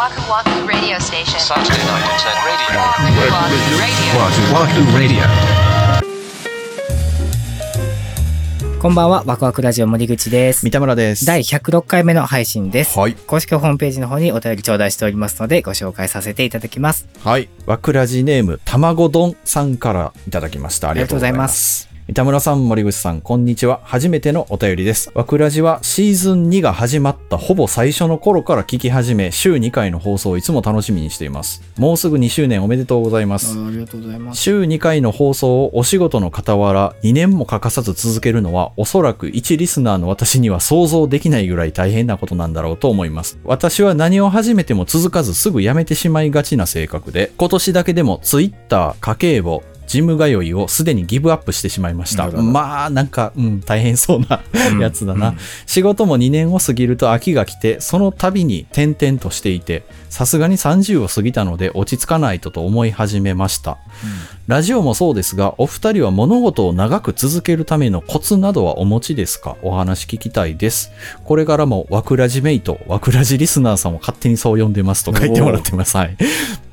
Waku Waku Radio Station. Saturday night at 10 radio. Waku Waku Radio. Wahoo Wahoo Radio. こんばんは、ワクワクラジオ森口です。三田村です。第106回目の配信です。はい。公式ホームページの方にお便り頂戴しておりますので、ご紹介させていただきます。はい。わくらじネーム、たまご丼さんからいただきました。ありがとうございます。三田村さん、森口さん、こんにちは。初めてのお便りです。わくらじはシーズン2が始まったほぼ最初の頃から聞き始め、週2回の放送をいつも楽しみにしています。もうすぐ2周年おめでとうございます。ありがとうございます。週2回の放送をお仕事の傍ら2年も欠かさず続けるのはおそらく一リスナーの私には想像できないぐらい大変なことなんだろうと思います。私は何を始めても続かずすぐやめてしまいがちな性格で今年だけでも Twitter、家計簿、ジム通いをすでにギブアップしてしまいました。まあ、なんか、うん、大変そうなうんやつだな。うん仕事も2年を過ぎると秋が来て、その度に転々としていて、さすがに30を過ぎたので落ち着かないとと思い始めました。ラジオもそうですが、お二人は物事を長く続けるためのコツなどはお持ちですか？お話聞きたいです。これからもワクラジメイト、ワクラジリスナーさんを勝手にそう呼んでますと書いてもらってます。はい。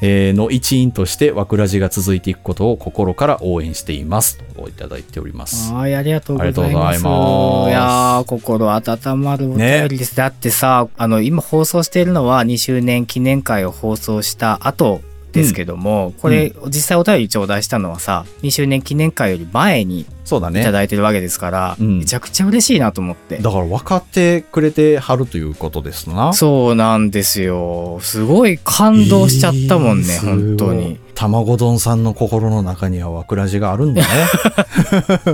えーの一員としてワクラジが続いていくことを心から応援しています。といただいております。はい、ありがとうございます。ありがとうございますいやー、心温まるお便りです。だってさ、あの、今放送しているのは2周年記念会を放送した後ですけども、これ、実際お便り頂戴したのはさ、2周年記念会より前にそうだね。いただいてるわけですから、うんめちゃくちゃ嬉しいなと思って。だから分かってくれてはるということですな。そうなんですよ。すごい感動しちゃったもんね、いい本当に。。卵丼さんの心の中にはワクラジがあるんだね。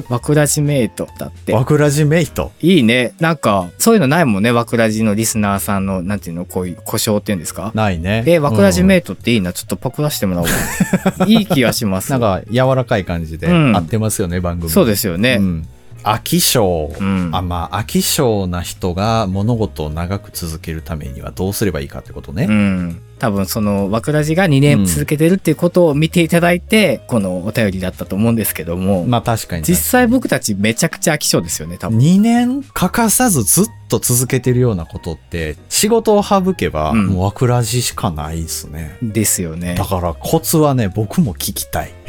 ワクラジメイトだって。ワクラジメイト。いいね。なんか、そういうのないもんね。ワクラジのリスナーさんの、なんていうの、こういう故障っていうんですか？ないね。え、ワクラジメイイトっていいな？ちょっとパクらせてもらおう。いい気がします。なんか柔らかい感じでうん合ってますよね、番組。そうですよね。うん。飽き性。うんあ、まあ、飽き性な人が物事を長く続けるためにはどうすればいいかってことね。うん。多分その、ワクラジが2年続けてるっていうことを見ていただいて、このお便りだったと思うんですけども、まあ確かに。実際僕たちめちゃくちゃ飽き性ですよね、多分。2年欠かさずずっと続けてるようなことって、仕事を省けば、うんもうワクラジしかないですね。ですよねだ。からコツはね、僕も聞きたい。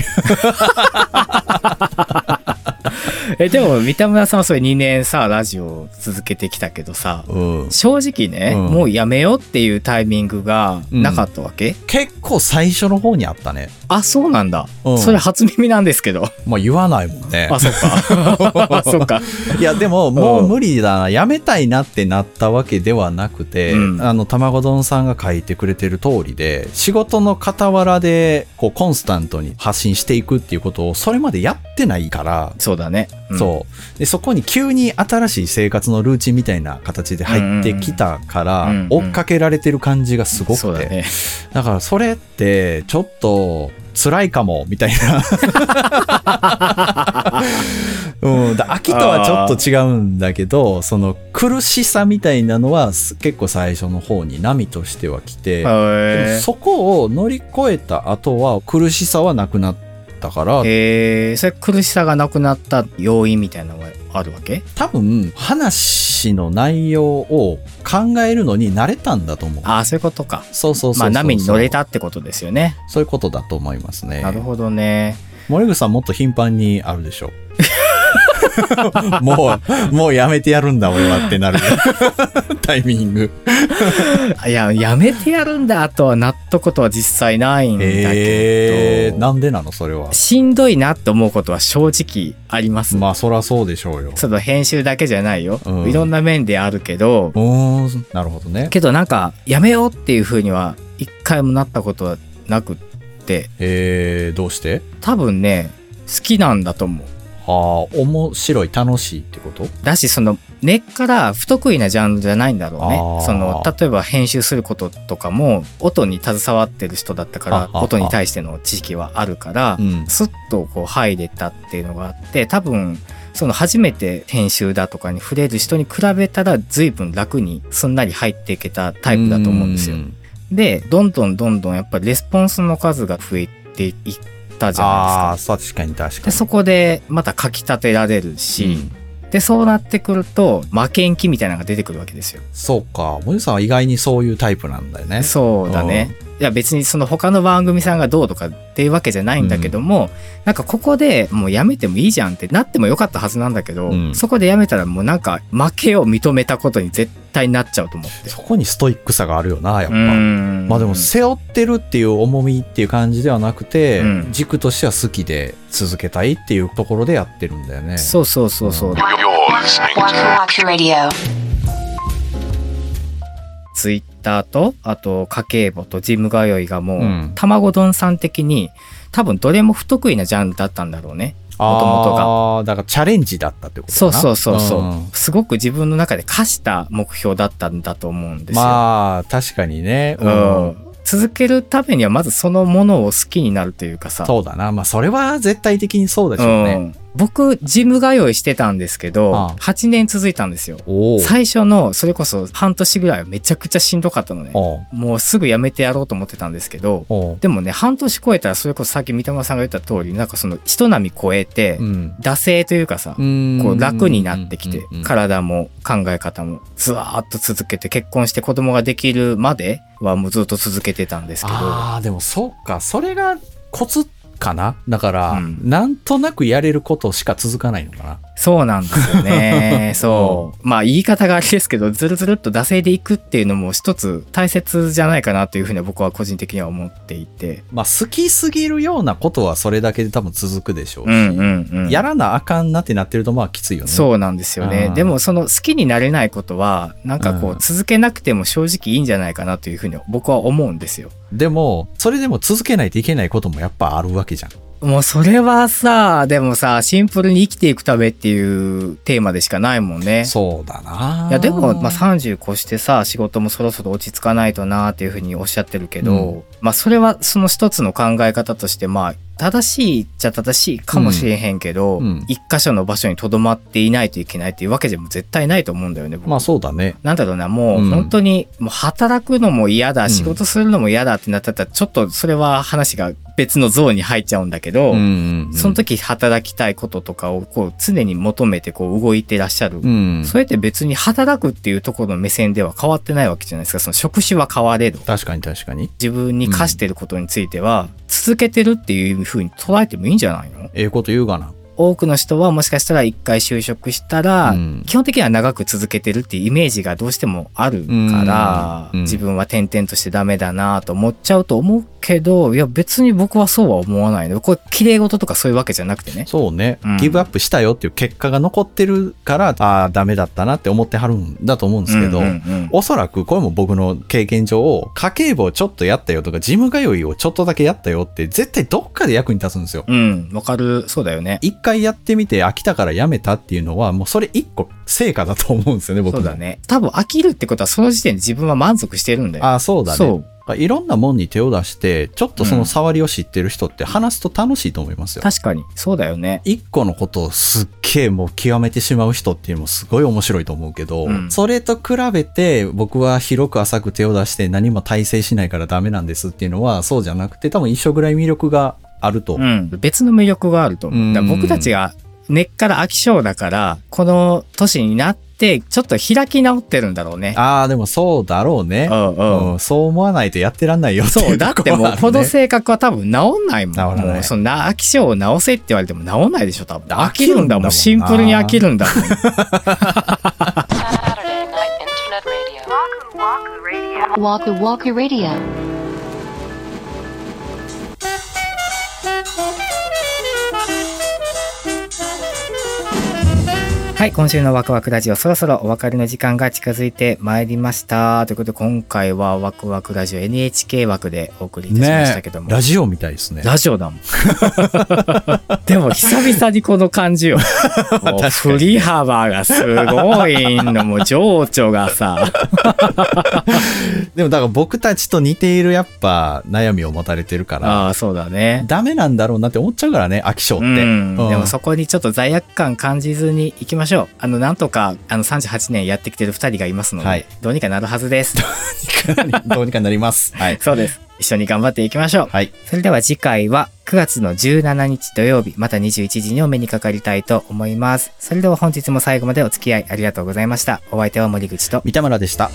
え、でも、三田村さんはそれ2年さ、ラジオを続けてきたけどさ、うん。正直ね、うんもうやめようっていうタイミングがなかったわけ、結構最初の方にあったね。あ、そうなんだ、うんそれ初耳なんですけど。まあ言わないもんね。あ、そっか。あ そっか。いや、でも、もう無理だな、やめたいなってなったわけではなくて、うんあの、卵丼さんが書いてくれてる通りで、仕事の傍らで、こう、コンスタントに発信していくっていうことを、それまでやってないから、そうだね。うんそう。で、そこに急に新しい生活のルーチンみたいな形で入ってきたから、うんうんうん追っかけられてる感じがすごくて。そうだね。だからそれってちょっと辛いかもみたいな。うん、だ秋とはちょっと違うんだけど、その苦しさみたいなのはす結構最初の方に波としては来て、そこを乗り越えた後は苦しさはなくなったから、えー、それ苦しさがなくなった要因みたいなのがあるわけ？多分話の内容を考えるのに慣れたんだと思う。ああ、そういうことか。そうそうそう。まあ波に乗れたってことですよね。そういうことだと思いますね。なるほどね。森口さんもっと頻繁にあるでしょ。もう、もうやめてやるんだ俺はってなる タイミング。いや、やめてやるんだとはなったことは実際ないんだけど、えー、なんでなのそれは。しんどいなって思うことは正直あります。まあそらそうでしょうよ。その編集だけじゃないよ。うんいろんな面であるけど、うーん、なるほどね。けどなんか、やめようっていう風には一回もなったことはなくって、えー、どうして？多分ね、好きなんだと思う。はあ、面白い、楽しいってこと？だし、その、根っから不得意なジャンルじゃないんだろうね。その、例えば編集することとかも、音に携わってる人だったから音に対しての知識はあるからう、ん。スッとこう入れたっていうのがあって、多分、その初めて編集だとかに触れる人に比べたら随分楽にすんなり入っていけたタイプだと思うんですよう。んで、どんどんどんどんやっぱりレスポンスの数が増えていったじゃないですか。あ確かに確かで、に。そこでまた書き立てられるし、でそうなってくると負けん気みたいなのが出てくるわけですよ。そうか。森さんは意外にそういうタイプなんだよね。そうだね。いや別にその他の番組さんがどうとかっていうわけじゃないんだけども、なんかここでもうやめてもいいじゃんってなってもよかったはずなんだけど、うんそこでやめたらもうなんか負けを認めたことに絶対なっちゃうと思って。そこにストイックさがあるよな、やっうぱ。んまあでも背負ってるっていう重みっていう感じではなくて、うん軸としては好きで続けたいっていうところでやってるんだよね。そうそうそうそう。ツイッターと、あと家計簿とジム通いがもう、うん卵丼さん的に多分どれも不得意なジャンルだったんだろうね。もともとが。ああ、だからチャレンジだったってことそうかなそうそうそう、んすごく自分の中で課した目標だったんだと思うんですよ。まあ、確かにね。うん続けるためにはまずそのものを好きになるというかさ。そうだな。まあ、それは絶対的にそうでしょうね。うん僕、ジム通いしてたんですけど、ああ8年続いたんですよ。最初の、それこそ半年ぐらいはめちゃくちゃしんどかったのね。もうすぐやめてやろうと思ってたんですけど、でもね、半年超えたらそれこそさっき三田村さんが言った通り、なんかその人並み超えて、うん。惰性というかさ、うんこう楽になってきて体も考え方もずわーっと続けて結婚して子供ができるまではもうずっと続けてたんですけど、ああ、でもそうか。それがコツかな？だから、うんなんとなくやれることしか続かないのかな。そうなんですよね。そう。まあ言い方があれですけど、ずるずるっと惰性でいくっていうのも一つ大切じゃないかなというふうには僕は個人的には思っていて。まあ、好きすぎるようなことはそれだけで多分続くでしょうし。うんうんうん。やらなあかんなってなってるとまあきついよね。そうなんですよねう。んでもその好きになれないことは、なんかこうんう続けなくても正直いいんじゃないかなというふうに僕は思うんですよ。でも、それでも続けないといけないこともやっぱあるわけじゃん。もうそれはさ、でもさ、シンプルに生きていくためっていうテーマでしかないもんね。そうだないやでも、まあ、30越してさ仕事もそろそろ落ち着かないとなっていうふうにおっしゃってるけど、うんまあそれはその一つの考え方としてまあ正しいっちゃ正しいかもしれへんけど、うんうん一箇所の場所にとどまっていないといけないっていうわけでも絶対ないと思うんだよね。僕まあそうだね。なんだろうなもううん本当にもう働くのも嫌だ、ん仕事するのも嫌だってなったらちょっとそれは話が別のゾーンに入っちゃうんだけど、うんうんうんその時働きたいこととかをこう常に求めてこう動いてらっしゃるうん。それって別に働くっていうところの目線では変わってないわけじゃないですか。その職種は変われど。確かに確かに。自分に課してることについては、続けてるっていうふうに捉えてもいいんじゃないの？ええこと言うがな。多くの人はもしかしたら一回就職したら、うん基本的には長く続けてるっていうイメージがどうしてもあるから、自分は転々としてダメだなと思っちゃうと思うけど、いや別に僕はそうは思わないの。これ綺麗事とかそういうわけじゃなくてね。そうね、うんギブアップしたよっていう結果が残ってるから、ああ、ダメだったなって思ってはるんだと思うんですけど、うんうんうんおそらくこれも僕の経験上、家計簿をちょっとやったよとか、ジム通いをちょっとだけやったよって、絶対どっかで役に立つんですよ。うん、わかる。そうだよね。一回やってみて飽きたからやめたっていうのは、もうそれ一個成果だと思うんですよね、僕も。そうだね。多分飽きるってことはその時点で自分は満足してるんだよ。ああ、そうだね。そういろんなもんに手を出して、ちょっとその触りを知ってる人って話すと楽しいと思いますよ。確かに。そうだよね。一個のことをすっげえもう極めてしまう人っていうのもすごい面白いと思うけど、うんそれと比べて僕は広く浅く手を出して何も体制しないからダメなんですっていうのはそうじゃなくて多分一緒ぐらい魅力があると。うん。別の魅力があると僕たちが根っから飽き性だから、この年になって、ちょっと開き直ってるんだろうね。ああ、でもそうだろうねう。んうん。うんそう思わないとやってらんないよっていそうう、だってもう、この性格は多分治んないもん。治らないもう、そのな、飽き性を治せって言われても治んないでしょ、多分。飽飽きるんだもんなきるんだもん。シンプルに飽きるんだもん。Night Internet Radio. Thank you. はい、今週のワクワクラジオ、そろそろお別れの時間が近づいてまいりました。ということで、今回はワクワクラジオ NHK 枠でお送りいたしましたけども。ラジオみたいですね。ラジオだもん。でも久々にこの感じよ。もう振り幅がすごいの、もう情緒がさ。でもだから僕たちと似ているやっぱ悩みを持たれてるから、ああ、そうだね。ダメなんだろうなって思っちゃうからね、飽き性って。うん、うんでもそこにちょっと罪悪感感じずに行きましょう。あの、なんとか、あの、38年やってきてる2人がいますので、はいどうにかなるはずです。どうにかなります。はい。そうです。一緒に頑張っていきましょう。はい。それでは次回は9月の17日土曜日、また21時にお目にかかりたいと思います。それでは本日も最後までお付き合いありがとうございました。お相手は森口と三田村でした。